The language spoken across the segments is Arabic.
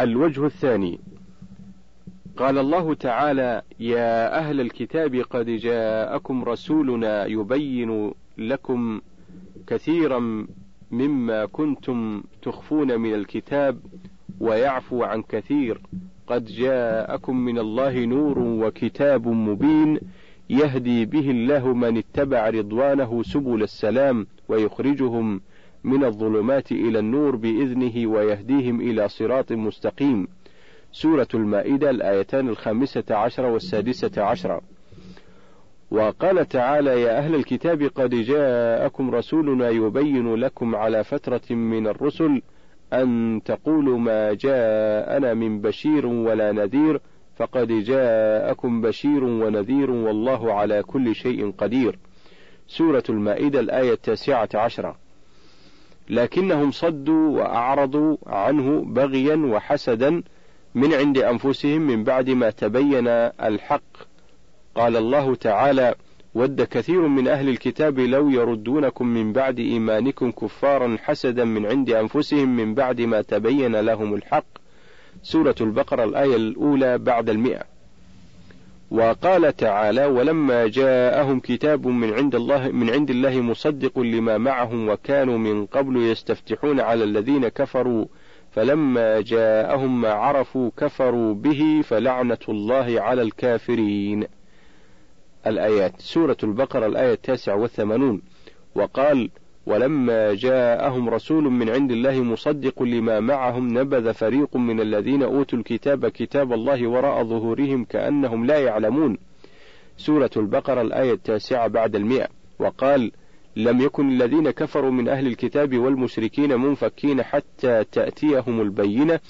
الوجه الثاني. قال الله تعالى يا أهل الكتاب قد جاءكم رسولنا يبين لكم كثيرا مما كنتم تخفون من الكتاب ويعفو عن كثير. قد جاءكم من الله نور وكتاب مبين يهدي به الله من اتبع رضوانه سبل السلام ويخرجهم من الظلمات إلى النور بإذنه ويهديهم إلى صراط مستقيم. سورة المائدة الآيتان الخامسة عشر والسادسة عشر. وقال تعالى يا أهل الكتاب قد جاءكم رسولنا يبين لكم على فترة من الرسل أن تقولوا ما جاءنا من بشير ولا نذير فقد جاءكم بشير ونذير والله على كل شيء قدير. سورة المائدة الآية التاسعة عشرة. لكنهم صدوا وأعرضوا عنه بغيا وحسدا من عند أنفسهم من بعد ما تبين الحق. قال الله تعالى: ود كثير من أهل الكتاب لو يردونكم من بعد إيمانكم كفارا حسدا من عند أنفسهم من بعد ما تبين لهم الحق. سورة البقرة الآية الأولى بعد المئة. وقال تعالى: ولما جاءهم كتاب من عند الله من عند الله مصدق لما معهم وكانوا من قبل يستفتحون على الذين كفروا فلما جاءهم ما عرفوا كفروا به فلعنة الله على الكافرين. الآيات سورة البقرة الآية التاسعة والثمانون وقال ولما جاءهم رسول من عند الله مصدق لما معهم نبذ فريق من الذين أوتوا الكتاب كتاب الله وراء ظهورهم كأنهم لا يعلمون. سورة البقرة الآية التاسعة بعد المئة. وقال لم يكن الذين كفروا من أهل الكتاب والمشركين منفكين حتى تأتيهم البينة.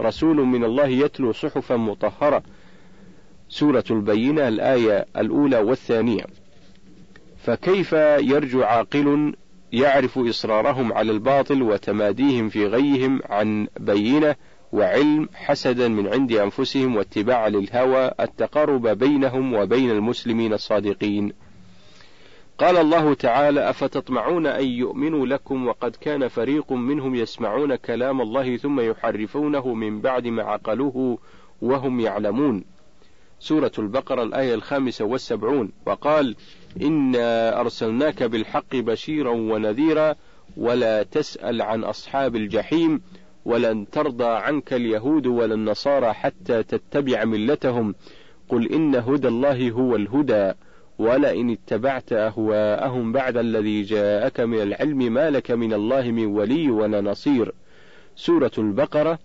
رسول من الله يتلو صحفا مطهرة. سورة البينة الآية الأولى والثانية. فكيف يرجو عاقل يعرف إصرارهم على الباطل وتماديهم في غيهم عن بينة وعلم حسدا من عند أنفسهم واتباعا للهوى التقارب بينهم وبين المسلمين الصادقين. قال الله تعالى: أفتطمعون أن يؤمنوا لكم وقد كان فريق منهم يسمعون كلام الله ثم يحرفونه من بعد ما عقلوه وهم يعلمون. سورة البقرة الآية الخامسة والسبعون وقال إنا أرسلناك بالحق بشيرا ونذيرا ولا تسأل عن أصحاب الجحيم ولن ترضى عنك اليهود ولا النصارى حتى تتبع ملتهم قل إن هدى الله هو الهدى ولئن اتبعت أهواءهم بعد الذي جاءك من العلم ما لك من الله من ولي ولا نصير. سورة البقرة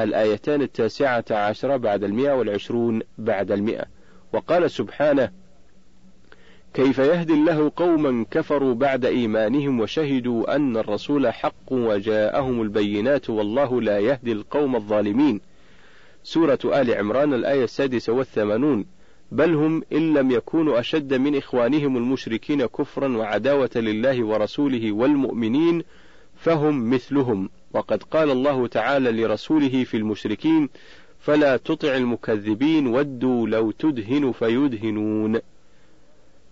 الآيتان التاسعة عشرة بعد المئة والعشرون بعد المئة. وقال سبحانه كيف يهدي الله قوما كفروا بعد إيمانهم وشهدوا أن الرسول حق وجاءهم البينات والله لا يهدي القوم الظالمين. سورة آل عمران الآية السادسة والثمانون بل هم إن لم يكونوا أشد من إخوانهم المشركين كفرا وعداوة لله ورسوله والمؤمنين فهم مثلهم. وقد قال الله تعالى لرسوله في المشركين فلا تطع المكذبين ودوا لو تدهن فيدهنون.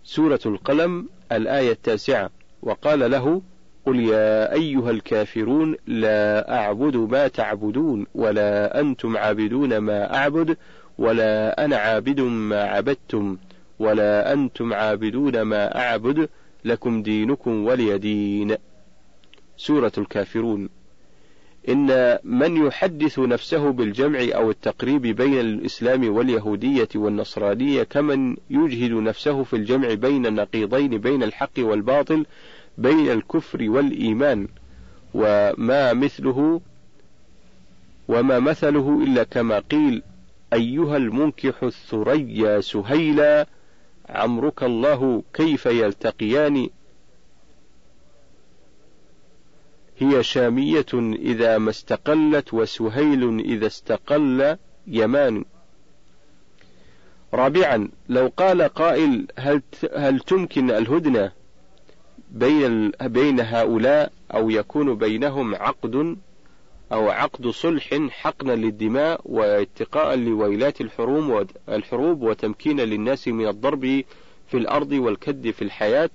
سورة القلم الآية التاسعة. وقال له قل يا أيها الكافرون لا أعبد ما تعبدون ولا أنتم عابدون ما أعبد ولا أنا عابد ما عبدتم ولا أنتم عابدون ما أعبد لكم دينكم ولي دين. سورة الكافرون. إن من يحدث نفسه بالجمع أو التقريب بين الإسلام واليهودية والنصرانية كمن يجهد نفسه في الجمع بين النقيضين بين الحق والباطل بين الكفر والإيمان وما مثله وما مثله إلا كما قيل أيها المنكح الثريا سهيلا عمرك الله كيف يلتقيان؟ هي شامية إذا ما استقلت وسهيل إذا استقل يمان. رابعا لو قال قائل هل هل تمكن الهدنة بين بين هؤلاء أو يكون بينهم عقد أو عقد صلح حقنا للدماء واتقاء لويلات الحروب الحروب وتمكينا للناس من الضرب في الأرض والكد في الحياة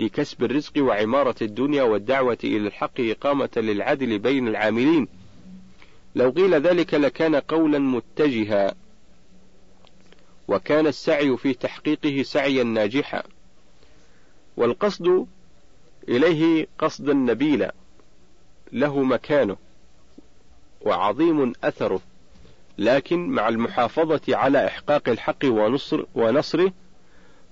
لكسب الرزق وعمارة الدنيا والدعوة إلى الحق إقامة للعدل بين العاملين. لو قيل ذلك لكان قولا متجها وكان السعي في تحقيقه سعيا ناجحا. والقصد إليه قصدا نبيلا له مكانه وعظيم أثره. لكن مع المحافظة على إحقاق الحق ونصر ونصره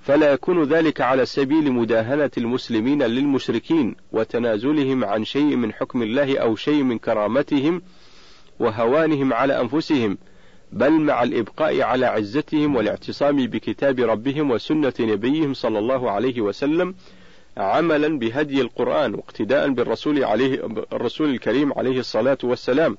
فلا يكون ذلك على سبيل مداهنة المسلمين للمشركين وتنازلهم عن شيء من حكم الله أو شيء من كرامتهم وهوانهم على أنفسهم بل مع الإبقاء على عزتهم والاعتصام بكتاب ربهم وسنة نبيهم صلى الله عليه وسلم عملا بهدي القرآن واقتداء بالرسول عليه الرسول الكريم عليه الصلاة والسلام.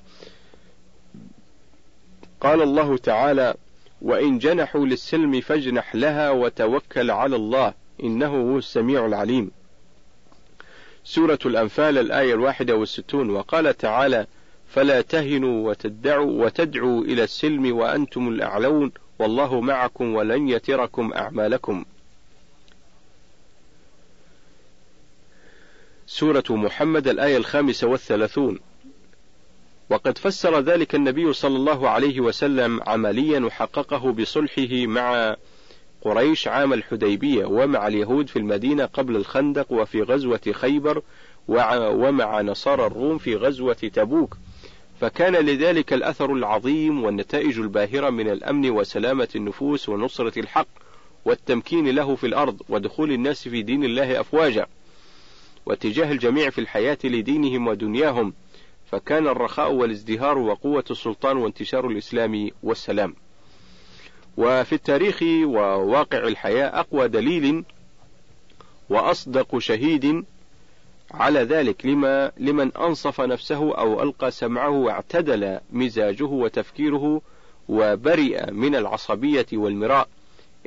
قال الله تعالى: وإن جنحوا للسلم فاجنح لها وتوكل على الله إنه هو السميع العليم. سورة الأنفال الآية الواحدة والستون وقال تعالى: فلا تهنوا وتدعوا وتدعوا إلى السلم وأنتم الأعلون والله معكم ولن يتركم أعمالكم. سورة محمد الآية الخامسة والثلاثون وقد فسر ذلك النبي صلى الله عليه وسلم عمليا وحققه بصلحه مع قريش عام الحديبية ومع اليهود في المدينة قبل الخندق وفي غزوة خيبر ومع نصارى الروم في غزوة تبوك. فكان لذلك الأثر العظيم والنتائج الباهرة من الأمن وسلامة النفوس ونصرة الحق والتمكين له في الأرض ودخول الناس في دين الله أفواجا. واتجاه الجميع في الحياة لدينهم ودنياهم. فكان الرخاء والازدهار وقوة السلطان وانتشار الإسلام والسلام. وفي التاريخ وواقع الحياة أقوى دليل وأصدق شهيد على ذلك لما لمن أنصف نفسه أو ألقى سمعه واعتدل مزاجه وتفكيره وبرئ من العصبية والمراء.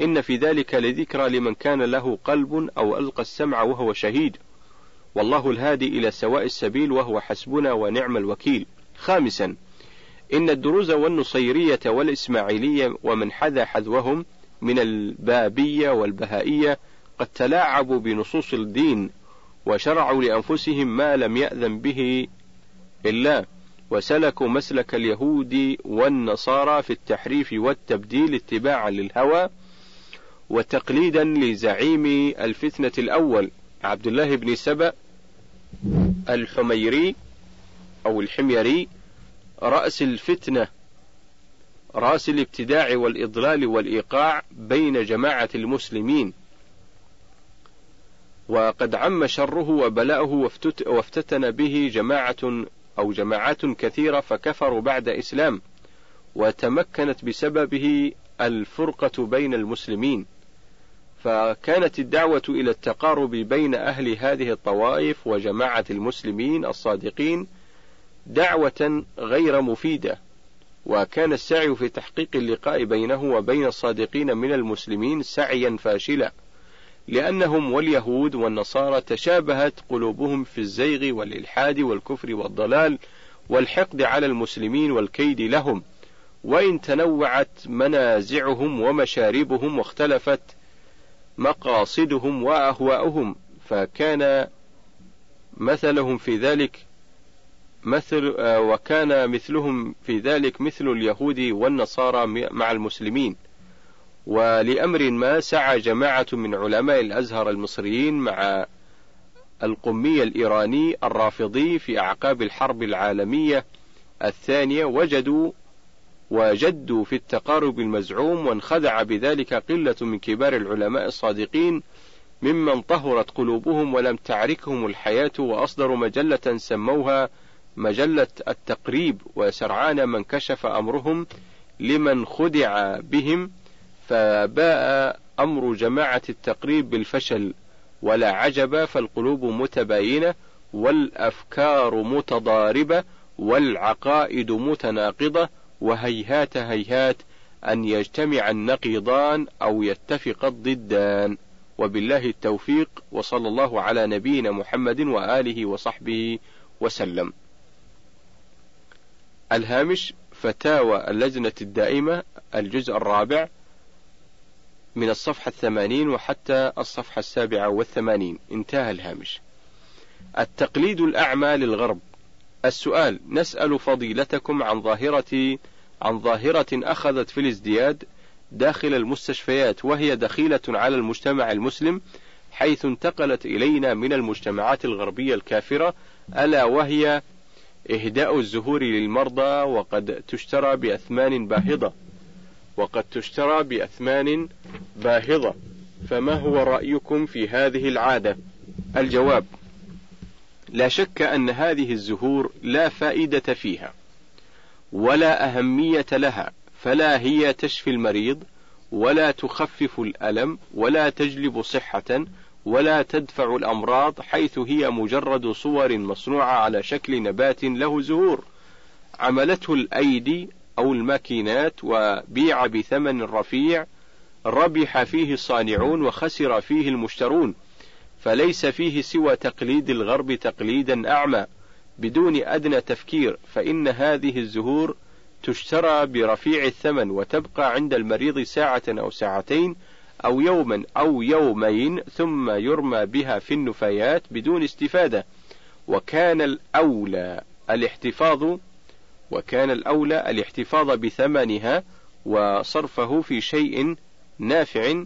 إن في ذلك لذكرى لمن كان له قلب أو ألقى السمع وهو شهيد. والله الهادي إلى سواء السبيل وهو حسبنا ونعم الوكيل. خامسا إن الدروز والنصيرية والإسماعيلية ومن حذا حذوهم من البابية والبهائية قد تلاعبوا بنصوص الدين وشرعوا لأنفسهم ما لم يأذن به الله وسلكوا مسلك اليهود والنصارى في التحريف والتبديل اتباعا للهوى وتقليدا لزعيم الفتنة الأول. عبد الله بن سبأ الحميري أو الحميري رأس الفتنة رأس الابتداع والإضلال والإيقاع بين جماعة المسلمين. وقد عم شره وبلاؤه وافتتن به جماعة أو جماعات كثيرة فكفروا بعد إسلام وتمكنت بسببه الفرقة بين المسلمين. فكانت الدعوة إلى التقارب بين أهل هذه الطوائف وجماعة المسلمين الصادقين دعوة غير مفيدة، وكان السعي في تحقيق اللقاء بينه وبين الصادقين من المسلمين سعيا فاشلا، لأنهم واليهود والنصارى تشابهت قلوبهم في الزيغ والإلحاد والكفر والضلال والحقد على المسلمين والكيد لهم، وإن تنوعت منازعهم ومشاربهم واختلفت مقاصدهم وأهواؤهم فكان مثلهم في ذلك مثل آه، وكان مثلهم في ذلك مثل اليهود والنصارى مع المسلمين. ولأمر ما سعى جماعة من علماء الأزهر المصريين مع القمي الإيراني الرافضي في أعقاب الحرب العالمية الثانية وجدوا وجدوا في التقارب المزعوم وانخدع بذلك قلة من كبار العلماء الصادقين ممن طهرت قلوبهم ولم تعركهم الحياة وأصدروا مجلة سموها مجلة التقريب وسرعان من كشف أمرهم لمن خدع بهم فباء أمر جماعة التقريب بالفشل ولا عجب فالقلوب متباينة والأفكار متضاربة والعقائد متناقضة وهيهات هيهات أن يجتمع النقيضان أو يتفق الضدان. وبالله التوفيق وصلى الله على نبينا محمد وآله وصحبه وسلم. الهامش فتاوى اللجنة الدائمة الجزء الرابع من الصفحة الثمانين وحتى الصفحة السابعة والثمانين. انتهى الهامش. التقليد الأعمى للغرب. السؤال نسأل فضيلتكم عن ظاهرة عن ظاهرة أخذت في الازدياد داخل المستشفيات وهي دخيلة على المجتمع المسلم حيث انتقلت إلينا من المجتمعات الغربية الكافرة ألا وهي إهداء الزهور للمرضى وقد تشترى بأثمان باهظة. وقد تشترى بأثمان باهظة. فما هو رأيكم في هذه العادة؟ الجواب لا شك أن هذه الزهور لا فائدة فيها. ولا أهمية لها فلا هي تشفي المريض ولا تخفف الألم ولا تجلب صحة ولا تدفع الأمراض حيث هي مجرد صور مصنوعة على شكل نبات له زهور. عملته الأيدي أو الماكينات وبيع بثمن رفيع ربح فيه الصانعون وخسر فيه المشترون. فليس فيه سوى تقليد الغرب تقليدا أعمى. بدون أدنى تفكير فإن هذه الزهور تشترى برفيع الثمن وتبقى عند المريض ساعة أو ساعتين أو يوما أو يومين ثم يرمى بها في النفايات بدون استفادة. وكان الأولى الاحتفاظ وكان الأولى الاحتفاظ بثمنها وصرفه في شيء نافع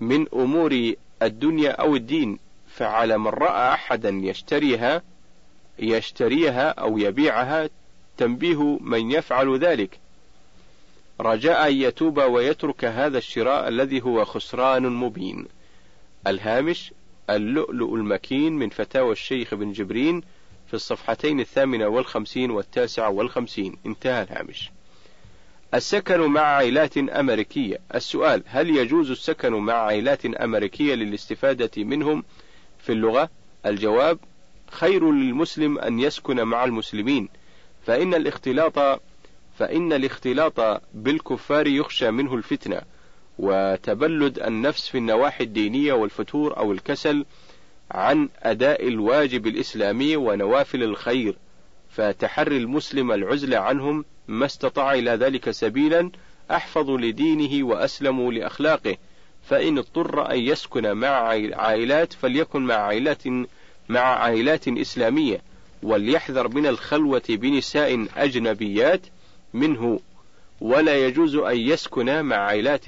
من أمور الدنيا أو الدين. فعلى من رأى أحدا يشتريها يشتريها أو يبيعها تنبيه من يفعل ذلك. رجاء أن يتوب ويترك هذا الشراء الذي هو خسران مبين. الهامش اللؤلؤ المكين من فتاوى الشيخ بن جبرين في الصفحتين الثامنة والخمسين والتاسعة والخمسين. انتهى الهامش. السكن مع عائلات أمريكية. السؤال هل يجوز السكن مع عائلات أمريكية للاستفادة منهم في اللغة الجواب خير للمسلم أن يسكن مع المسلمين فإن الاختلاط فإن الاختلاط بالكفار يخشى منه الفتنة وتبلد النفس في النواحي الدينية والفتور أو الكسل عن أداء الواجب الإسلامي ونوافل الخير فتحري المسلم العزلة عنهم ما استطاع إلى ذلك سبيلا أحفظ لدينه وأسلم لأخلاقه. فإن اضطر أن يسكن مع عائلات فليكن مع عائلات مع عائلات إسلامية وليحذر من الخلوة بنساء أجنبيات منه ولا يجوز أن يسكن مع عائلات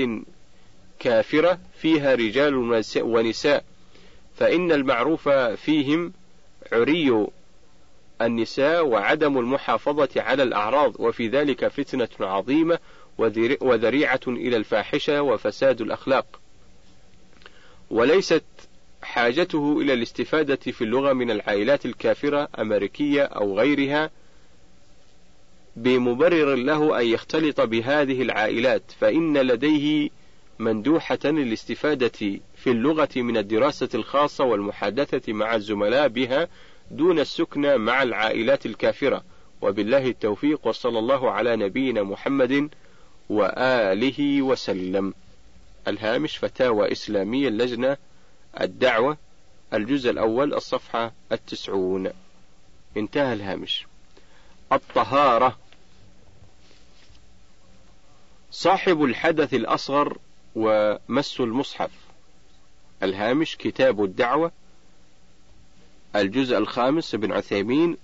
كافرة فيها رجال ونساء فإن المعروف فيهم عري النساء وعدم المحافظة على الأعراض وفي ذلك فتنة عظيمة وذريعة إلى الفاحشة وفساد الأخلاق. وليست حاجته إلى الاستفادة في اللغة من العائلات الكافرة أمريكية أو غيرها بمبرر له أن يختلط بهذه العائلات فإن لديه مندوحة للاستفادة في اللغة من الدراسة الخاصة والمحادثة مع الزملاء بها دون السكنى مع العائلات الكافرة. وبالله التوفيق وصلى الله على نبينا محمد وآله وسلم. الهامش فتاوى إسلامية اللجنة الدعوة الجزء الأول الصفحة التسعون. انتهى الهامش. الطهارة. صاحب الحدث الأصغر ومس المصحف. الهامش كتاب الدعوة. الجزء الخامس ابن عثيمين.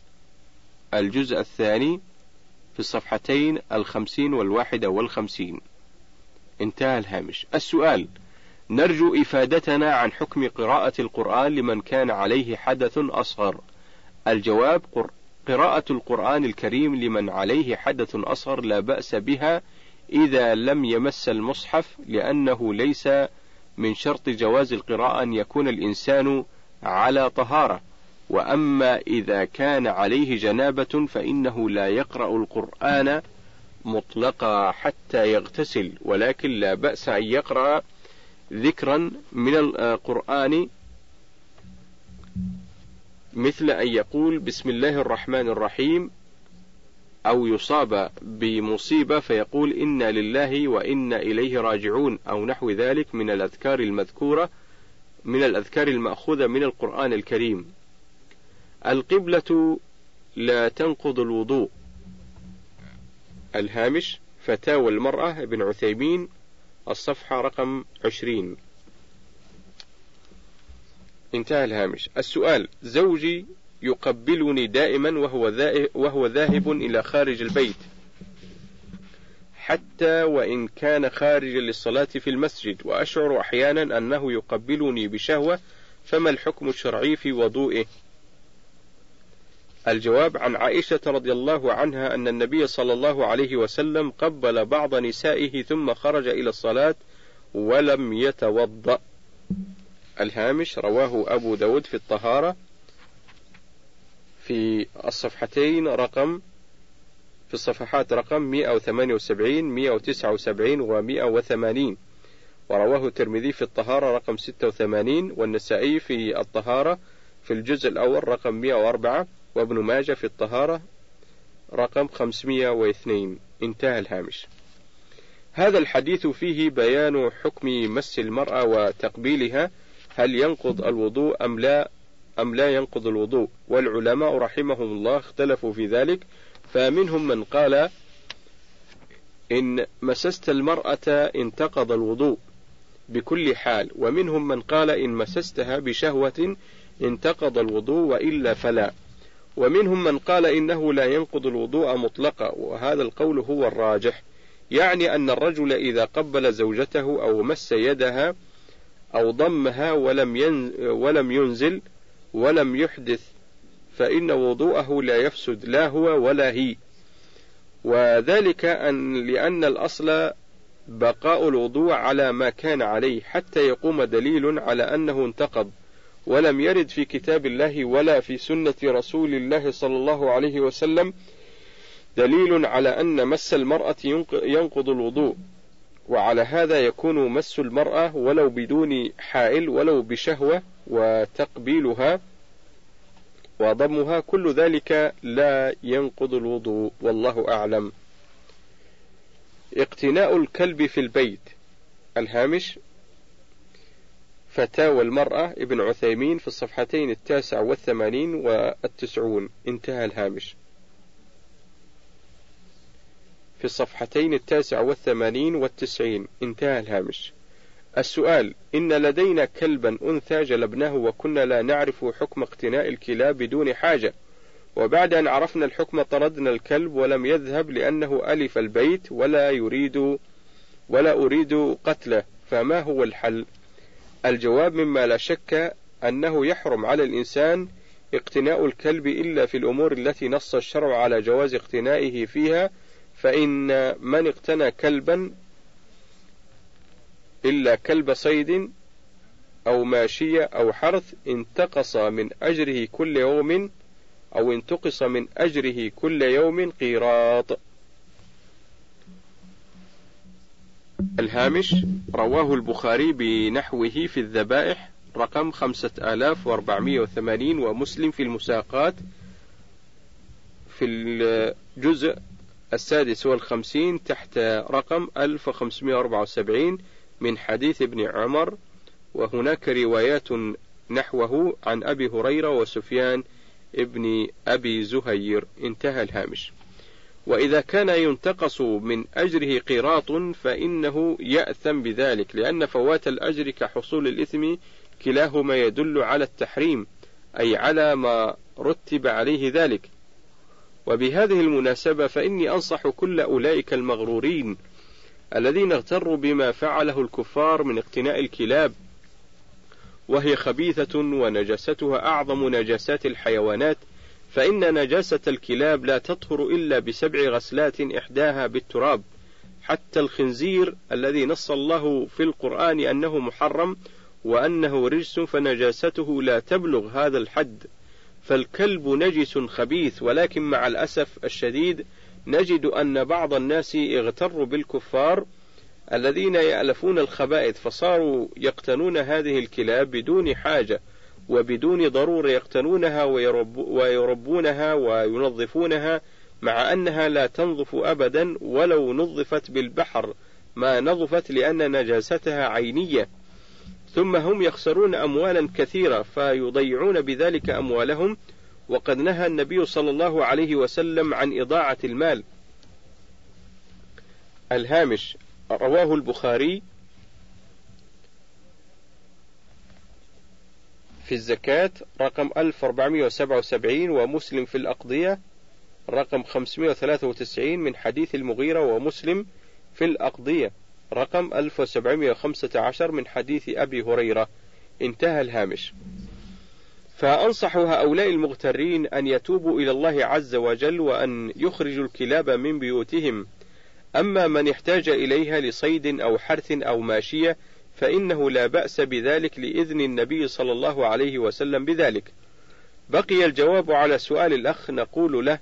الجزء الثاني في الصفحتين الخمسين والواحدة والخمسين. انتهى الهامش. السؤال نرجو إفادتنا عن حكم قراءة القرآن لمن كان عليه حدث أصغر. الجواب قراءة القرآن الكريم لمن عليه حدث أصغر لا بأس بها إذا لم يمس المصحف لأنه ليس من شرط جواز القراءة أن يكون الإنسان على طهارة. وأما إذا كان عليه جنابة فإنه لا يقرأ القرآن مطلقا حتى يغتسل ولكن لا بأس أن يقرأ ذكرا من القرآن مثل أن يقول بسم الله الرحمن الرحيم أو يصاب بمصيبة فيقول إنا لله وإنا إليه راجعون أو نحو ذلك من الأذكار المذكورة من الأذكار المأخوذة من القرآن الكريم. القبلة لا تنقض الوضوء. الهامش فتاوى المرأة ابن عثيمين الصفحة رقم عشرين. انتهى الهامش. السؤال زوجي يقبلني دائما وهو, وهو ذاهب إلى خارج البيت. حتى وإن كان خارجا للصلاة في المسجد وأشعر أحيانا أنه يقبلني بشهوة فما الحكم الشرعي في وضوئه؟ الجواب عن عائشة رضي الله عنها أن النبي صلى الله عليه وسلم قبل بعض نسائه ثم خرج إلى الصلاة ولم يتوضأ. الهامش رواه أبو داود في الطهارة في الصفحتين رقم في الصفحات رقم 178 179 و 180 ورواه الترمذي في الطهارة رقم 86 والنسائي في الطهارة في الجزء الأول رقم 104 وابن ماجه في الطهارة رقم 502 انتهى الهامش. هذا الحديث فيه بيان حكم مس المرأة وتقبيلها هل ينقض الوضوء أم لا أم لا ينقض الوضوء. والعلماء رحمهم الله اختلفوا في ذلك. فمنهم من قال إن مسست المرأة انتقض الوضوء بكل حال. ومنهم من قال إن مسستها بشهوة انتقض الوضوء وإلا فلا. ومنهم من قال إنه لا ينقض الوضوء مطلقا وهذا القول هو الراجح. يعني أن الرجل إذا قبل زوجته أو مس يدها أو ضمها ولم ولم ينزل ولم يحدث فإن وضوءه لا يفسد لا هو ولا هي. وذلك أن لأن الأصل بقاء الوضوء على ما كان عليه حتى يقوم دليل على أنه انتقض. ولم يرد في كتاب الله ولا في سنة رسول الله صلى الله عليه وسلم دليل على أن مس المرأة ينقض الوضوء. وعلى هذا يكون مس المرأة ولو بدون حائل ولو بشهوة وتقبيلها وضمها كل ذلك لا ينقض الوضوء. والله أعلم. اقتناء الكلب في البيت. الهامش فتاوى المرأة ابن عثيمين في الصفحتين التاسع والثمانين والتسعون. انتهى الهامش. في الصفحتين التاسع والثمانين والتسعين. انتهى الهامش. السؤال إن لدينا كلبا أنثى جلبناه وكنا لا نعرف حكم اقتناء الكلاب بدون حاجة. وبعد أن عرفنا الحكم طردنا الكلب ولم يذهب لأنه ألف البيت ولا يريد ولا أريد قتله. فما هو الحل؟ الجواب مما لا شك أنه يحرم على الإنسان اقتناء الكلب إلا في الأمور التي نص الشرع على جواز اقتنائه فيها فإن من اقتنى كلبا إلا كلب صيد أو ماشية أو حرث انتقص من أجره كل يوم أو انتقص من أجره كل يوم قيراط. الهامش رواه البخاري بنحوه في الذبائح رقم خمسة آلاف وأربعمائة وثمانين ومسلم في المساقات في الجزء السادس والخمسين تحت رقم ألف وخمسمائة وأربعة وسبعين من حديث ابن عمر وهناك روايات نحوه عن أبي هريرة وسفيان ابن أبي زهير. انتهى الهامش. وإذا كان ينتقص من أجره قيراط فإنه يأثم بذلك لأن فوات الأجر كحصول الإثم كلاهما يدل على التحريم أي على ما رتب عليه ذلك. وبهذه المناسبة فإني أنصح كل أولئك المغرورين الذين اغتروا بما فعله الكفار من اقتناء الكلاب وهي خبيثة ونجاستها أعظم نجاسات الحيوانات فإن نجاسة الكلاب لا تطهر إلا بسبع غسلات إحداها بالتراب حتى الخنزير الذي نص الله في القرآن أنه محرم وأنه رجس فنجاسته لا تبلغ هذا الحد. فالكلب نجس خبيث ولكن مع الأسف الشديد نجد أن بعض الناس اغتروا بالكفار الذين يألفون الخبائث فصاروا يقتنون هذه الكلاب بدون حاجة. وبدون ضرورة يقتنونها ويرب ويربونها وينظفونها مع أنها لا تنظف أبدا ولو نظفت بالبحر ما نظفت لأن نجاستها عينية. ثم هم يخسرون أموالا كثيرة فيضيعون بذلك أموالهم. وقد نهى النبي صلى الله عليه وسلم عن إضاعة المال. الهامش رواه البخاري في الزكاة رقم 1477 ومسلم في الأقضية رقم 593 من حديث المغيرة ومسلم في الأقضية رقم 1715 من حديث أبي هريرة. انتهى الهامش. فأنصح هؤلاء المغترين أن يتوبوا إلى الله عز وجل وأن يخرجوا الكلاب من بيوتهم. أما من احتاج إليها لصيد أو حرث أو ماشية فإنه لا بأس بذلك لإذن النبي صلى الله عليه وسلم بذلك. بقي الجواب على سؤال الأخ نقول له: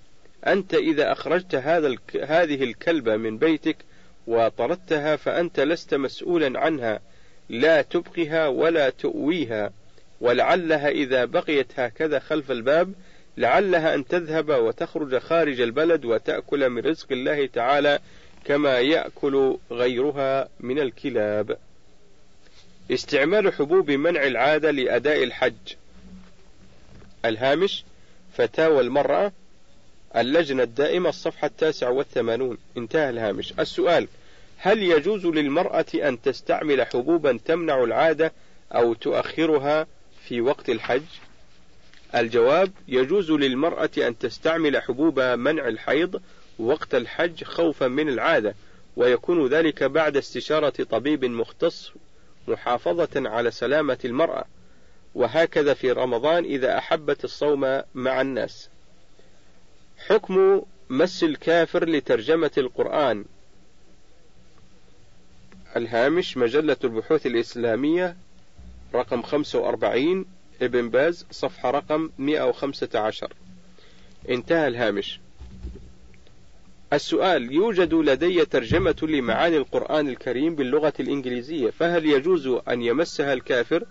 أنت إذا أخرجت هذا الك... هذه الكلبة من بيتك وطردتها فأنت لست مسؤولا عنها، لا تبقها ولا تؤويها، ولعلها إذا بقيت هكذا خلف الباب لعلها أن تذهب وتخرج خارج البلد وتأكل من رزق الله تعالى كما يأكل غيرها من الكلاب. استعمال حبوب منع العادة لأداء الحج. الهامش فتاوى المرأة اللجنة الدائمة الصفحة التاسعة والثمانون. انتهى الهامش. السؤال هل يجوز للمرأة أن تستعمل حبوبا تمنع العادة أو تؤخرها في وقت الحج؟ الجواب يجوز للمرأة أن تستعمل حبوب منع الحيض وقت الحج خوفا من العادة ويكون ذلك بعد استشارة طبيب مختص محافظة على سلامة المرأة وهكذا في رمضان إذا أحبت الصوم مع الناس. حكم مس الكافر لترجمة القرآن. الهامش مجلة البحوث الإسلامية رقم 45 ابن باز صفحة رقم 115 انتهى الهامش. السؤال يوجد لدي ترجمة لمعاني القرآن الكريم باللغة الإنجليزية فهل يجوز أن يمسها الكافر؟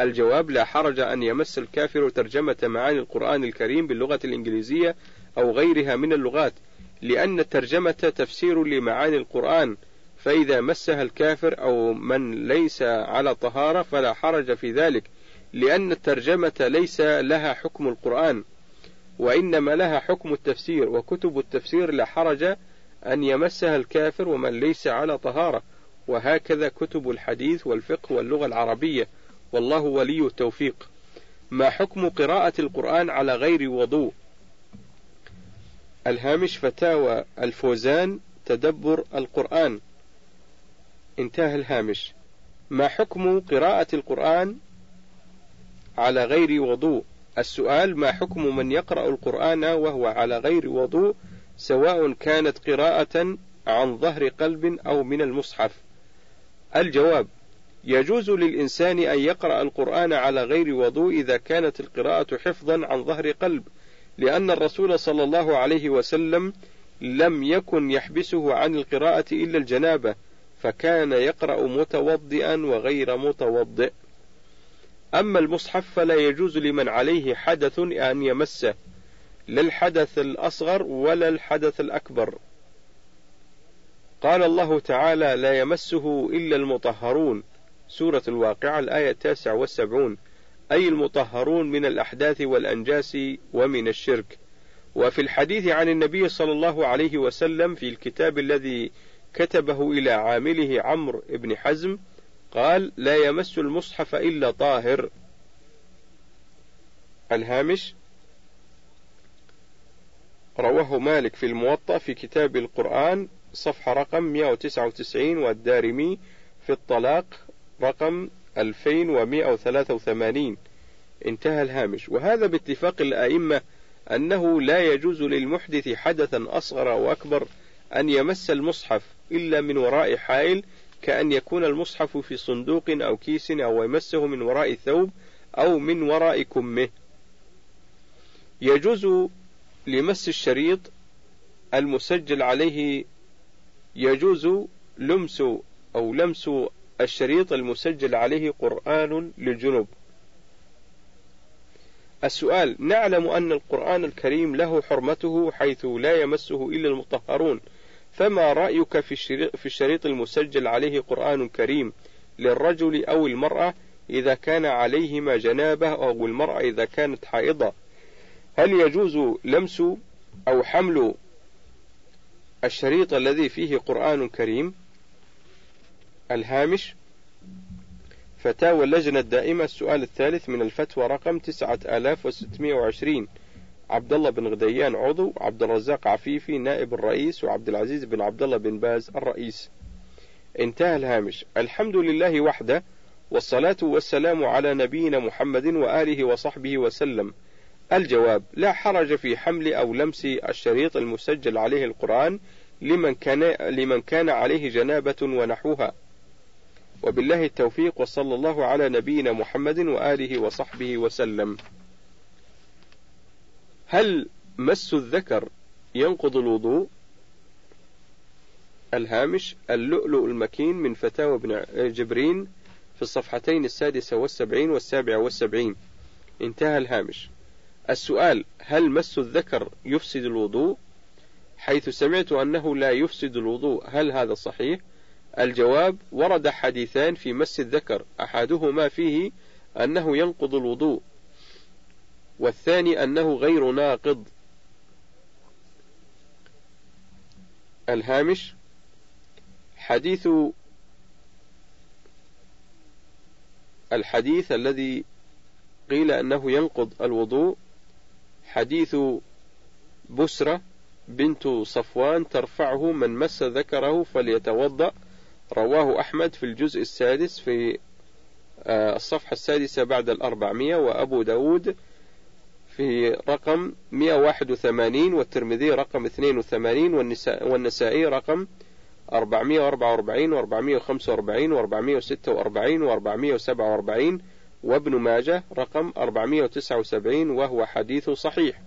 الجواب لا حرج أن يمس الكافر ترجمة معاني القرآن الكريم باللغة الإنجليزية أو غيرها من اللغات لأن الترجمة تفسير لمعاني القرآن فإذا مسها الكافر أو من ليس على طهارة فلا حرج في ذلك لأن الترجمة ليس لها حكم القرآن وإنما لها حكم التفسير وكتب التفسير لا حرج أن يمسها الكافر ومن ليس على طهارة. وهكذا كتب الحديث والفقه واللغة العربية. والله ولي التوفيق. ما حكم قراءة القرآن على غير وضوء؟ الهامش فتاوى الفوزان تدبر القرآن. انتهى الهامش. ما حكم قراءة القرآن على غير وضوء؟ السؤال ما حكم من يقرأ القرآن وهو على غير وضوء سواء كانت قراءة عن ظهر قلب أو من المصحف؟ الجواب يجوز للإنسان أن يقرأ القرآن على غير وضوء إذا كانت القراءة حفظا عن ظهر قلب لأن الرسول صلى الله عليه وسلم لم يكن يحبسه عن القراءة إلا الجنابة فكان يقرأ متوضئا وغير متوضئ. أما المصحف فلا يجوز لمن عليه حدث أن يمسه لا الحدث الأصغر ولا الحدث الأكبر. قال الله تعالى لا يمسه إلا المطهرون. سورة الواقعة الآية التاسع والسبعون. أي المطهرون من الأحداث والأنجاس ومن الشرك. وفي الحديث عن النبي صلى الله عليه وسلم في الكتاب الذي كتبه إلى عامله عمرو بن حزم قال لا يمس المصحف إلا طاهر. الهامش رواه مالك في الموطأ في كتاب القرآن صفحة رقم 199 والدارمي في الطلاق رقم 2183 انتهى الهامش. وهذا باتفاق الأئمة أنه لا يجوز للمحدث حدثا أصغر أو أكبر أن يمس المصحف إلا من وراء حائل كأن يكون المصحف في صندوق أو كيس أو يمسه من وراء الثوب أو من وراء كمه. يجوز لمس الشريط المسجل عليه يجوز لمس أو لمس الشريط المسجل عليه قرآن للجنوب. السؤال نعلم أن القرآن الكريم له حرمته حيث لا يمسه إلا المطهرون فما رأيك في الشريط المسجل عليه قرآن كريم للرجل أو المرأة إذا كان عليهما جنابة أو المرأة إذا كانت حائضة؟ هل يجوز لمس أو حمل الشريط الذي فيه قرآن كريم؟ الهامش فتاوى اللجنة الدائمة السؤال الثالث من الفتوى رقم 9620 عبد الله بن غديان عضو عبد الرزاق عفيفي نائب الرئيس وعبد العزيز بن عبد الله بن باز الرئيس. انتهى الهامش. الحمد لله وحده والصلاة والسلام على نبينا محمد وآله وصحبه وسلم. الجواب لا حرج في حمل أو لمس الشريط المسجل عليه القرآن لمن كان لمن كان عليه جنابة ونحوها. وبالله التوفيق وصلى الله على نبينا محمد وآله وصحبه وسلم. هل مس الذكر ينقض الوضوء؟ الهامش اللؤلؤ المكين من فتاوى ابن جبرين في الصفحتين السادسة والسبعين والسابعة والسبعين. انتهى الهامش. السؤال هل مس الذكر يفسد الوضوء؟ حيث سمعت أنه لا يفسد الوضوء هل هذا صحيح؟ الجواب ورد حديثان في مس الذكر أحدهما فيه أنه ينقض الوضوء. والثاني أنه غير ناقض. الهامش حديث الحديث الذي قيل أنه ينقض الوضوء حديث بسرة بنت صفوان ترفعه من مس ذكره فليتوضأ. رواه أحمد في الجزء السادس في آه، الصفحة السادسة بعد الأربعمية وأبو داود في رقم 181 والترمذي رقم 82 والنسائي رقم 444 و445 و446 و447 وابن ماجه رقم 479 وهو حديث صحيح.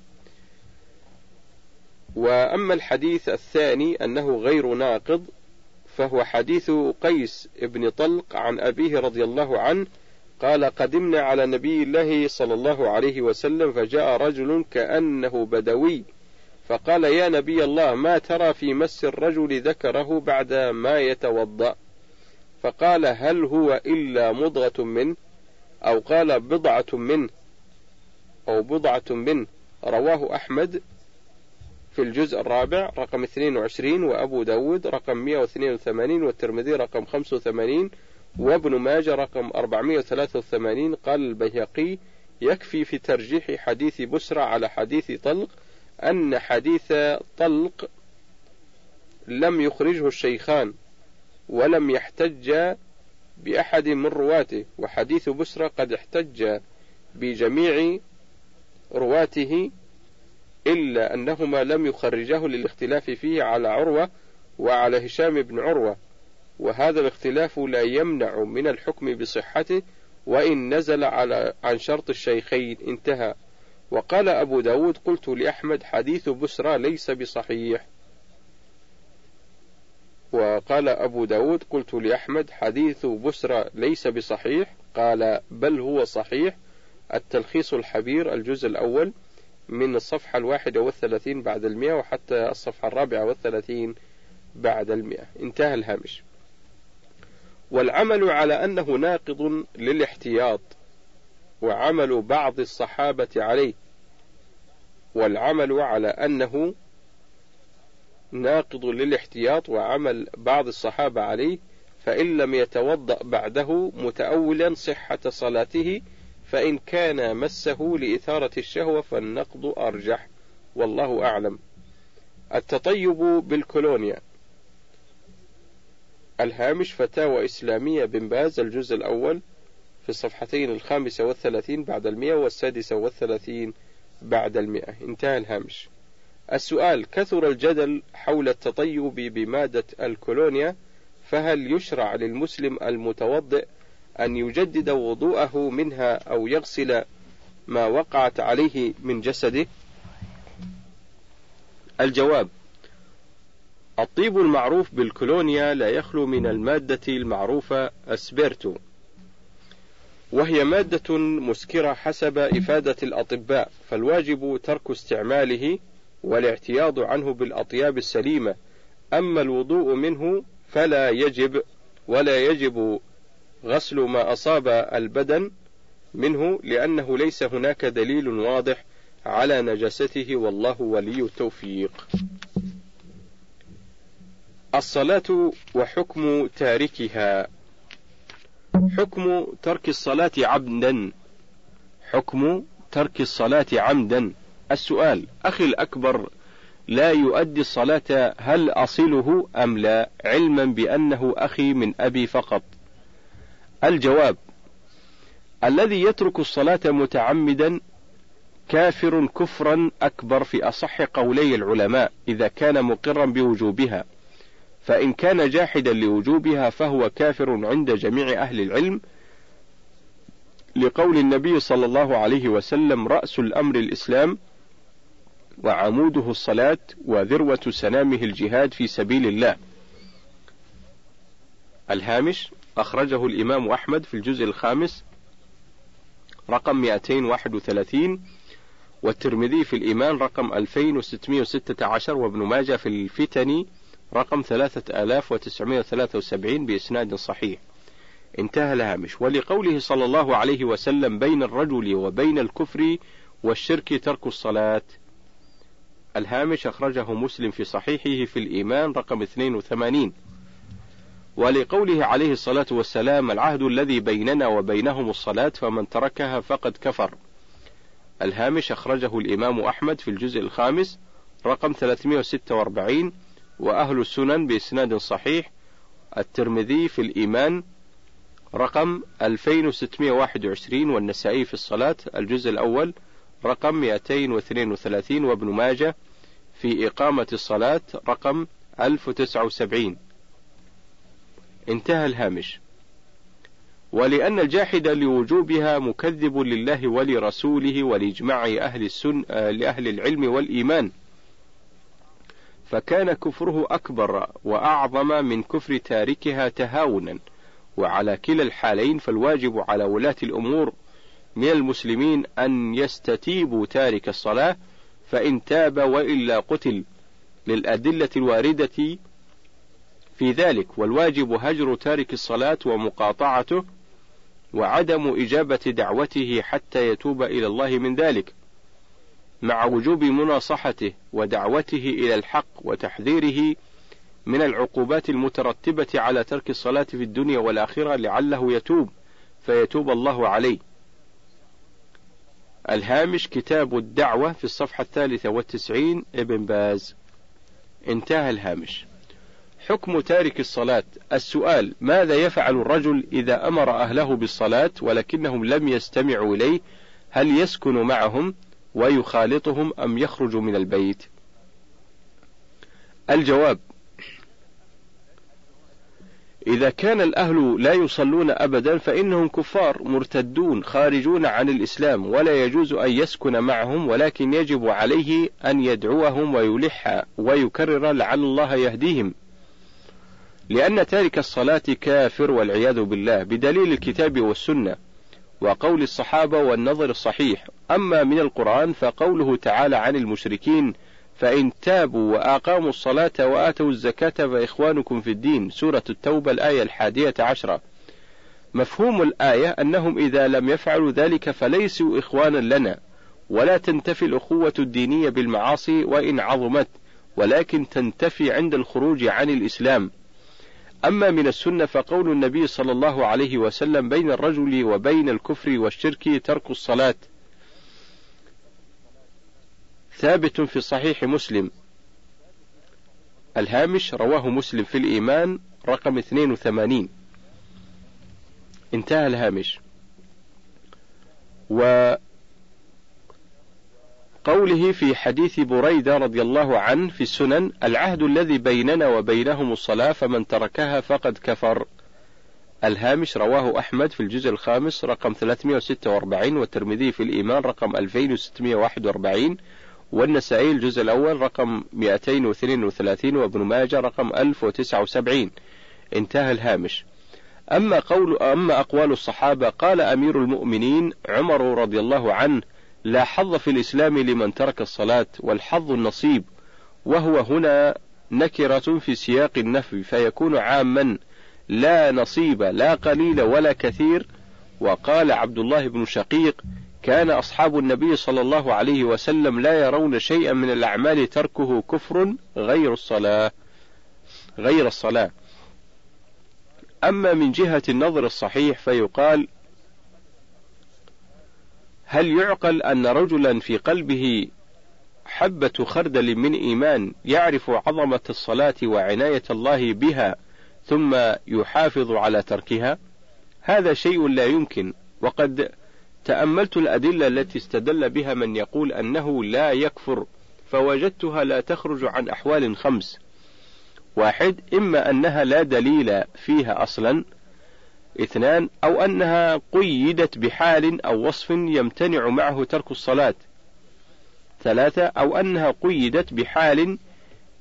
وأما الحديث الثاني أنه غير ناقض فهو حديث قيس بن طلق عن أبيه رضي الله عنه قال قدمنا على نبي الله صلى الله عليه وسلم فجاء رجل كأنه بدوي فقال يا نبي الله ما ترى في مس الرجل ذكره بعد ما يتوضأ؟ فقال هل هو إلا مضغة منه أو قال بضعة منه أو بضعة منه؟ رواه أحمد في الجزء الرابع رقم 22 وأبو داود رقم 182 والترمذي رقم 85 وابن ماجه رقم 483 قال البيهقي يكفي في ترجيح حديث بسرى على حديث طلق أن حديث طلق لم يخرجه الشيخان ولم يحتج بأحد من رواته وحديث بسرى قد احتج بجميع رواته إلا أنهما لم يخرجاه للاختلاف فيه على عروة وعلى هشام بن عروة. وهذا الاختلاف لا يمنع من الحكم بصحته وإن نزل على عن شرط الشيخين انتهى. وقال أبو داود قلت لأحمد حديث بسرى ليس بصحيح. وقال أبو داود قلت لأحمد حديث بسرى ليس بصحيح. قال بل هو صحيح. التلخيص الحبير الجزء الأول من الصفحة الواحدة والثلاثين بعد المئة وحتى الصفحة الرابعة والثلاثين بعد المئة. انتهى الهامش. والعمل على أنه ناقض للاحتياط وعمل بعض الصحابة عليه والعمل على أنه ناقض للاحتياط وعمل بعض الصحابة عليه فإن لم يتوضأ بعده متأولا صحة صلاته فإن كان مسه لإثارة الشهوة فالنقض أرجح والله أعلم. التطيب بالكولونيا. الهامش فتاوى إسلامية بن باز الجزء الأول في الصفحتين الخامسة والثلاثين بعد المئة والسادسة والثلاثين بعد المئة. انتهى الهامش. السؤال كثر الجدل حول التطيب بمادة الكولونيا فهل يشرع للمسلم المتوضئ أن يجدد وضوءه منها أو يغسل ما وقعت عليه من جسده؟ الجواب الطيب المعروف بالكولونيا لا يخلو من المادة المعروفة أسبرتو وهي مادة مسكرة حسب إفادة الأطباء فالواجب ترك استعماله والاعتياض عنه بالأطياب السليمة أما الوضوء منه فلا يجب ولا يجب غسل ما أصاب البدن منه لأنه ليس هناك دليل واضح على نجاسته والله ولي التوفيق. الصلاة وحكم تاركها. حكم ترك الصلاة عمدا. حكم ترك الصلاة عمدا. السؤال أخي الأكبر لا يؤدي الصلاة هل أصله أم لا؟ علما بأنه أخي من أبي فقط. الجواب الذي يترك الصلاة متعمدا كافر كفرا أكبر في أصح قولي العلماء إذا كان مقرا بوجوبها. فإن كان جاحدا لوجوبها فهو كافر عند جميع أهل العلم لقول النبي صلى الله عليه وسلم رأس الأمر الإسلام وعموده الصلاة وذروة سنامه الجهاد في سبيل الله. الهامش أخرجه الإمام أحمد في الجزء الخامس رقم 231 والترمذي في الإيمان رقم 2616 وابن ماجه في الفتن رقم 3973 بإسناد صحيح. انتهى الهامش. ولقوله صلى الله عليه وسلم بين الرجل وبين الكفر والشرك ترك الصلاة. الهامش أخرجه مسلم في صحيحه في الإيمان رقم 82 ولقوله عليه الصلاة والسلام العهد الذي بيننا وبينهم الصلاة فمن تركها فقد كفر. الهامش أخرجه الإمام أحمد في الجزء الخامس رقم 346 وأهل السنن بإسناد صحيح. الترمذي في الإيمان رقم 2621 والنسائي في الصلاة الجزء الأول رقم 232 وابن ماجه في إقامة الصلاة رقم 1079 انتهى الهامش. ولأن الجاحد لوجوبها مكذب لله ولرسوله ولإجماع أهل السن لأهل العلم والإيمان. فكان كفره أكبر وأعظم من كفر تاركها تهاونا. وعلى كلا الحالين فالواجب على ولاة الأمور من المسلمين أن يستتيبوا تارك الصلاة فإن تاب وإلا قتل للأدلة الواردة في ذلك. والواجب هجر تارك الصلاة ومقاطعته وعدم إجابة دعوته حتى يتوب إلى الله من ذلك. مع وجوب مناصحته ودعوته إلى الحق وتحذيره من العقوبات المترتبة على ترك الصلاة في الدنيا والآخرة لعله يتوب فيتوب الله عليه. الهامش كتاب الدعوة في الصفحة الثالثة والتسعين. ابن باز. انتهى الهامش. حكم تارك الصلاة. السؤال ماذا يفعل الرجل إذا أمر أهله بالصلاة ولكنهم لم يستمعوا إليه؟ هل يسكن معهم؟ ويخالطهم أم يخرج من البيت؟ الجواب إذا كان الأهل لا يصلون أبدا فإنهم كفار مرتدون خارجون عن الإسلام ولا يجوز أن يسكن معهم ولكن يجب عليه أن يدعوهم ويلح ويكرر لعل الله يهديهم. لأن تارك الصلاة كافر والعياذ بالله بدليل الكتاب والسنة. وقول الصحابة والنظر الصحيح. أما من القرآن فقوله تعالى عن المشركين فإن تابوا وأقاموا الصلاة وآتوا الزكاة فإخوانكم في الدين. سورة التوبة الآية الحادية عشرة. مفهوم الآية أنهم إذا لم يفعلوا ذلك فليسوا إخوانا لنا. ولا تنتفي الأخوة الدينية بالمعاصي وإن عظمت ولكن تنتفي عند الخروج عن الإسلام. أما من السنة فقول النبي صلى الله عليه وسلم بين الرجل وبين الكفر والشرك ترك الصلاة. ثابت في صحيح مسلم. الهامش رواه مسلم في الإيمان رقم 82 انتهى الهامش. وقوله في حديث بريدة رضي الله عنه في السنن العهد الذي بيننا وبينهم الصلاة فمن تركها فقد كفر. الهامش رواه أحمد في الجزء الخامس رقم 346 والترمذي في الإيمان رقم 2641 والنسائي الجزء الأول رقم 232 وابن ماجه رقم 1079 انتهى الهامش. أما قول أما أقوال الصحابة قال أمير المؤمنين عمر رضي الله عنه لا حظ في الإسلام لمن ترك الصلاة والحظ النصيب وهو هنا نكرة في سياق النفي فيكون عاما لا نصيب لا قليل ولا كثير. وقال عبد الله بن شقيق كان أصحاب النبي صلى الله عليه وسلم لا يرون شيئا من الأعمال تركه كفر غير الصلاة غير الصلاة. أما من جهة النظر الصحيح فيقال هل يعقل أن رجلا في قلبه حبة خردل من إيمان يعرف عظمة الصلاة وعناية الله بها ثم يحافظ على تركها؟ هذا شيء لا يمكن، وقد تأملت الأدلة التي استدل بها من يقول أنه لا يكفر، فوجدتها لا تخرج عن أحوال خمس. واحد إما أنها لا دليل فيها أصلا، اثنان أو أنها قيدت بحال أو وصف يمتنع معه ترك الصلاة، ثلاثة أو أنها قيدت بحال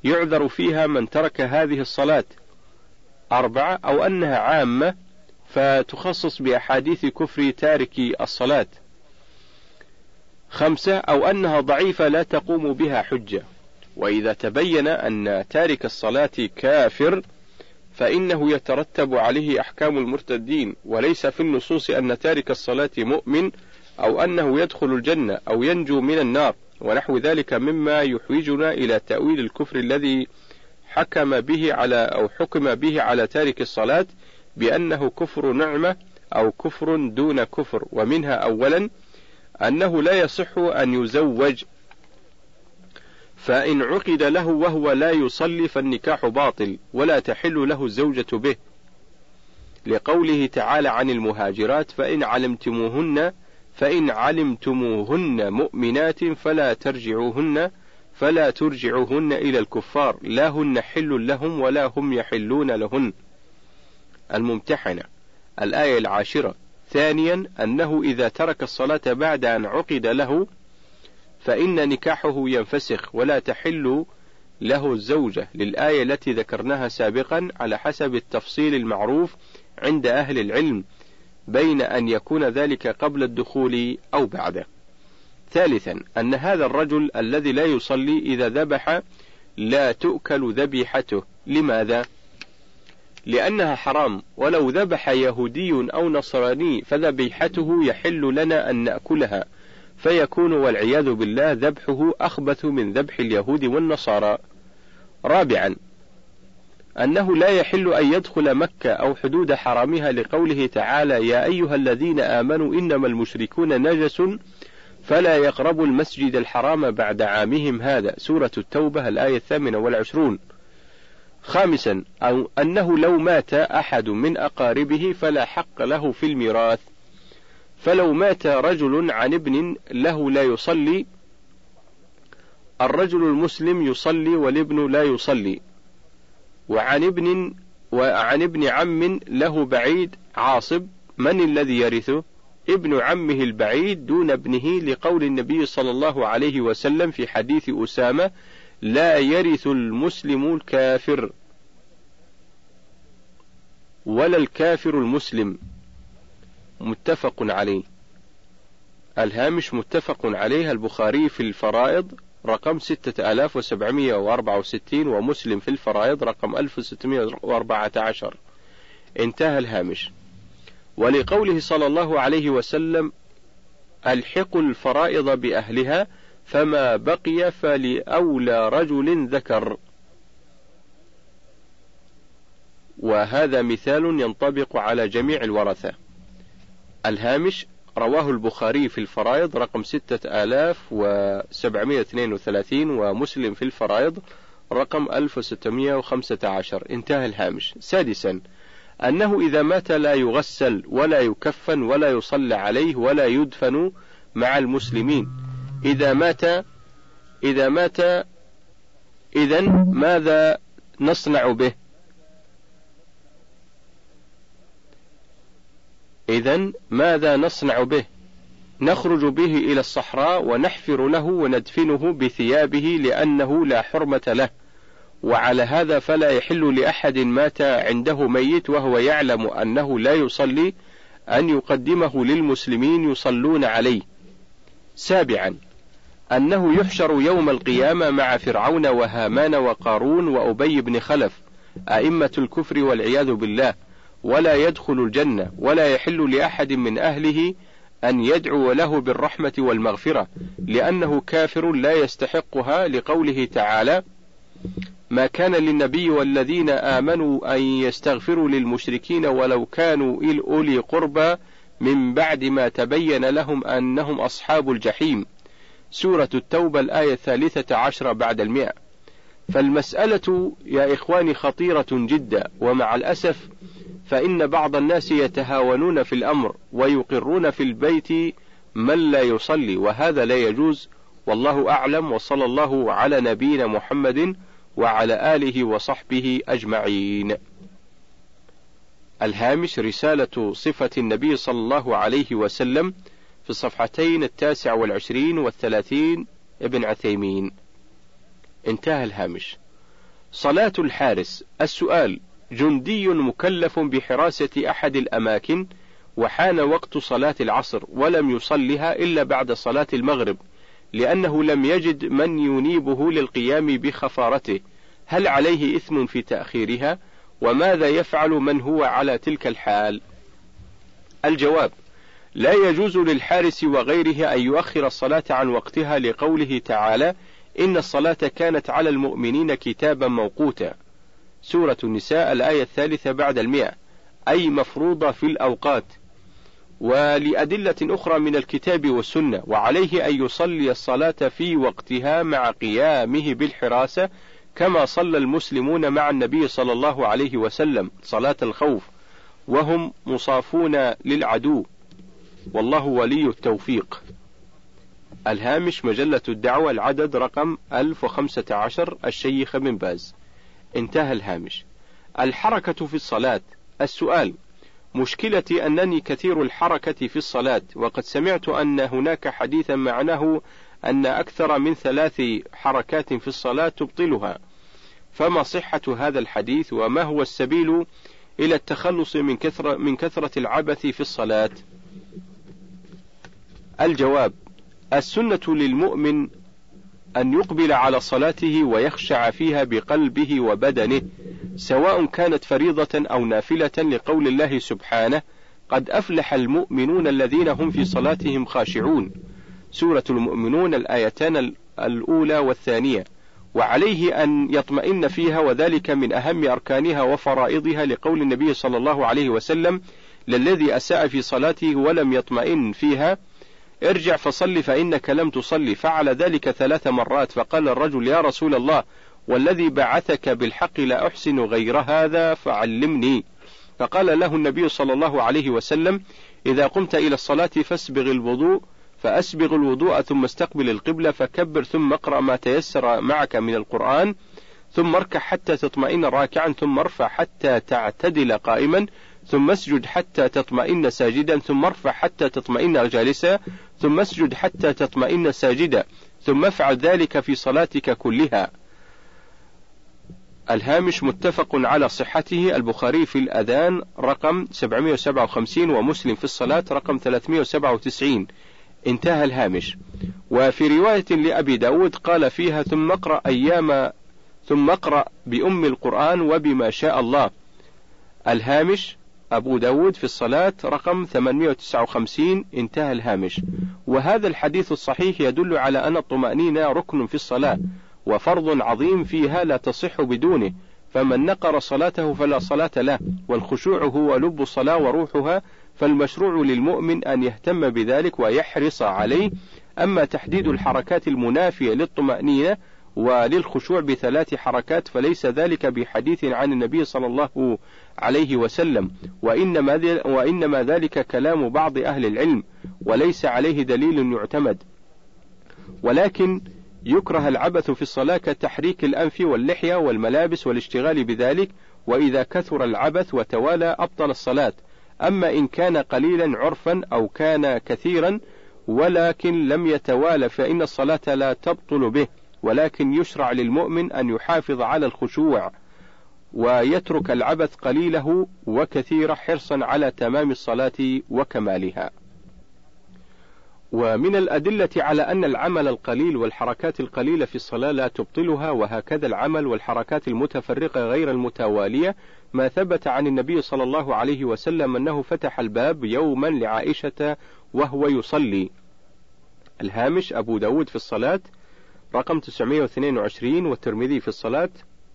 يعذر فيها من ترك هذه الصلاة. أربعة أو أنها عامة فتخصص بأحاديث كفر تارك الصلاة. خمسة أو أنها ضعيفة لا تقوم بها حجة. وإذا تبين أن تارك الصلاة كافر فإنه يترتب عليه أحكام المرتدين وليس في النصوص أن تارك الصلاة مؤمن أو أنه يدخل الجنة أو ينجو من النار ونحو ذلك مما يحوجنا إلى تأويل الكفر الذي حكم به على أو حكم به على تارك الصلاة بأنه كفر نعمة أو كفر دون كفر ومنها أولا أنه لا يصح أن يزوج فإن عقد له وهو لا يصلي فالنكاح باطل ولا تحل له الزوجة به. لقوله تعالى عن المهاجرات فإن علمتموهن فإن علمتموهن مؤمنات فلا ترجعوهن فلا ترجعوهن إلى الكفار. لا هن حل لهم ولا هم يحلون لهن. الممتحنة. الآية العاشرة. ثانيا أنه إذا ترك الصلاة بعد أن عقد له فإن نكاحه ينفسخ ولا تحل له الزوجة للآية التي ذكرناها سابقا على حسب التفصيل المعروف عند أهل العلم بين أن يكون ذلك قبل الدخول أو بعده. ثالثا أن هذا الرجل الذي لا يصلي إذا ذبح لا تؤكل ذبيحته، لماذا؟ لأنها حرام، ولو ذبح يهودي أو نصراني فذبيحته يحل لنا أن نأكلها، فيكون والعياذ بالله ذبحه أخبث من ذبح اليهود والنصارى. رابعا أنه لا يحل أن يدخل مكة أو حدود حرمها لقوله تعالى يا أيها الذين آمنوا إنما المشركون نجس فلا يقربوا المسجد الحرام بعد عامهم هذا سورة التوبة الآية الثامنة والعشرون. خامسا أنه لو مات أحد من أقاربه فلا حق له في الميراث. فلو مات رجل عن ابن له لا يصلي الرجل المسلم يصلي والابن لا يصلي وعن ابن وعن ابن عم له بعيد عاصب من الذي يرثه؟ ابن عمه البعيد دون ابنه لقول النبي صلى الله عليه وسلم في حديث أسامة لا يرث المسلم الكافر ولا الكافر المسلم متفق عليه. الهامش متفق عليه البخاري في الفرائض رقم ستة آلاف وسبعمية وأربعة وستين ومسلم في الفرائض رقم ألف وستمائة وأربعة عشر. انتهى الهامش. ولقوله صلى الله عليه وسلم ألحقوا الفرائض بأهلها فما بقي فلأولى رجل ذكر. وهذا مثال ينطبق على جميع الورثة. الهامش رواه البخاري في الفرائض رقم ستة آلاف وسبعمائة اثنين وثلاثين ومسلم في الفرائض رقم ألف وستمائة وخمسة عشر. انتهى الهامش. سادسا أنه إذا مات لا يغسل ولا يكفن ولا يصلى عليه ولا يدفن مع المسلمين. إذا مات إذا مات إذا ماذا نصنع به؟ إذا ماذا نصنع به؟ نخرج به إلى الصحراء ونحفر له وندفنه بثيابه لأنه لا حرمة له، وعلى هذا فلا يحل لأحد مات عنده ميت وهو يعلم أنه لا يصلي أن يقدمه للمسلمين يصلون عليه. سابعا أنه يحشر يوم القيامة مع فرعون وهامان وقارون وأبي بن خلف أئمة الكفر والعياذ بالله ولا يدخل الجنة ولا يحل لأحد من أهله أن يدعو له بالرحمة والمغفرة لأنه كافر لا يستحقها لقوله تعالى ما كان للنبي والذين آمنوا أن يستغفروا للمشركين ولو كانوا أولي قربى من بعد ما تبين لهم أنهم أصحاب الجحيم سورة التوبة الآية الثالثة عشر بعد المئة. فالمسألة يا إخواني خطيرة جدا ومع الأسف فإن بعض الناس يتهاونون في الأمر ويقرون في البيت من لا يصلي وهذا لا يجوز والله أعلم وصلى الله على نبينا محمد وعلى آله وصحبه أجمعين. الهامش رسالة صفة النبي صلى الله عليه وسلم في الصفحتين التاسع والعشرين والثلاثين ابن عثيمين. انتهى الهامش. صلاة الحارس السؤال جندي مكلف بحراسة أحد الأماكن وحان وقت صلاة العصر ولم يصلها إلا بعد صلاة المغرب لأنه لم يجد من ينيبه للقيام بخفارته. هل عليه إثم في تأخيرها؟ وماذا يفعل من هو على تلك الحال؟ الجواب لا يجوز للحارس وغيره أن يؤخر الصلاة عن وقتها لقوله تعالى إن الصلاة كانت على المؤمنين كتابا موقوتا. سورة النساء الآية الثالثة بعد المئة. أي مفروضة في الأوقات. ولأدلة أخرى من الكتاب والسنة وعليه أن يصلي الصلاة في وقتها مع قيامه بالحراسة كما صلى المسلمون مع النبي صلى الله عليه وسلم صلاة الخوف. وهم مصافون للعدو. والله ولي التوفيق. الهامش مجلة الدعوة العدد رقم 1015 الشيخ بن باز. انتهى الهامش. الحركة في الصلاة. السؤال مشكلتي أنني كثير الحركة في الصلاة وقد سمعت أن هناك حديثا معناه أن أكثر من ثلاث حركات في الصلاة تبطلها. فما صحة هذا الحديث وما هو السبيل إلى التخلص من كثرة من كثرة العبث في الصلاة؟ الجواب: السنة للمؤمن أن يقبل على صلاته ويخشع فيها بقلبه وبدنه، سواء كانت فريضة أو نافلة لقول الله سبحانه: قد أفلح المؤمنون الذين هم في صلاتهم خاشعون. سورة المؤمنون الآيتان الأولى والثانية. وعليه أن يطمئن فيها وذلك من أهم أركانها وفرائضها لقول النبي صلى الله عليه وسلم للذي أساء في صلاته ولم يطمئن فيها ارجع فصل فإنك لم تصلي. فعل ذلك ثلاث مرات. فقال الرجل يا رسول الله والذي بعثك بالحق لا أحسن غير هذا فعلمني. فقال له النبي صلى الله عليه وسلم إذا قمت إلى الصلاة فاسبغ الوضوء فأسبغ الوضوء ثم استقبل القبلة فكبر ثم اقرأ ما تيسر معك من القرآن ثم اركع حتى تطمئن راكعا ثم ارفع حتى تعتدل قائما ثم اسجد حتى تطمئن ساجدا ثم ارفع حتى تطمئن جالسا ثم اسجد حتى تطمئن ساجدا ثم افعل ذلك في صلاتك كلها. الهامش متفق على صحته البخاري في الأذان رقم 757 ومسلم في الصلاة رقم 397 انتهى الهامش. وفي رواية لأبي داود قال فيها ثم اقرأ أيام ثم اقرأ بأم القرآن وبما شاء الله. الهامش أبو داود في الصلاة رقم 859 انتهى الهامش. وهذا الحديث الصحيح يدل على أن الطمأنينة ركن في الصلاة وفرض عظيم فيها لا تصح بدونه. فمن نقر صلاته فلا صلاة له والخشوع هو لب الصلاة وروحها فالمشروع للمؤمن أن يهتم بذلك ويحرص عليه. أما تحديد الحركات المنافية للطمأنينة وللخشوع بثلاث حركات فليس ذلك بحديث عن النبي صلى الله عليه وسلم وإنما, وإنما ذلك كلام بعض أهل العلم وليس عليه دليل يعتمد. ولكن يكره العبث في الصلاة كتحريك الأنف واللحية والملابس والاشتغال بذلك وإذا كثر العبث وتوالى أبطل الصلاة. أما إن كان قليلا عرفا أو كان كثيرا ولكن لم يتوالى فإن الصلاة لا تبطل به ولكن يشرع للمؤمن أن يحافظ على الخشوع. ويترك العبث قليله وكثيره حرصا على تمام الصلاة وكمالها. ومن الأدلة على أن العمل القليل والحركات القليلة في الصلاة لا تبطلها وهكذا العمل والحركات المتفرقة غير المتوالية ما ثبت عن النبي صلى الله عليه وسلم أنه فتح الباب يوما لعائشة وهو يصلي. الهامش أبو داود في الصلاة رقم 922 والترمذي في الصلاة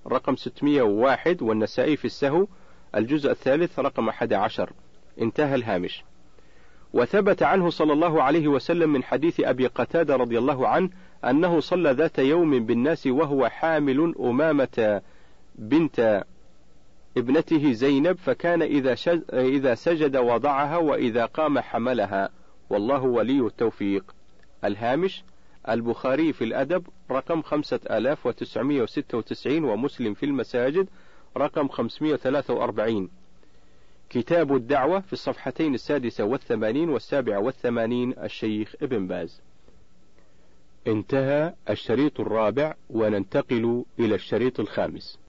رقم 601 والنسائي في السهو الجزء الثالث رقم 11 انتهى الهامش. وثبت عنه صلى الله عليه وسلم من حديث أبي قتادة رضي الله عنه أنه صلى ذات يوم بالناس وهو حامل أمامة بنت ابنته زينب فكان إذا, إذا سجد وضعها وإذا قام حملها. والله ولي التوفيق. الهامش البخاري في الأدب رقم خمسة آلاف وتسعمائة وستة وتسعين ومسلم في المساجد رقم خمسمائة وثلاثة وأربعين. كتاب الدعوة في الصفحتين السادسة والثمانين والسابعة والثمانين الشيخ ابن باز. انتهى الشريط الرابع وننتقل إلى الشريط الخامس.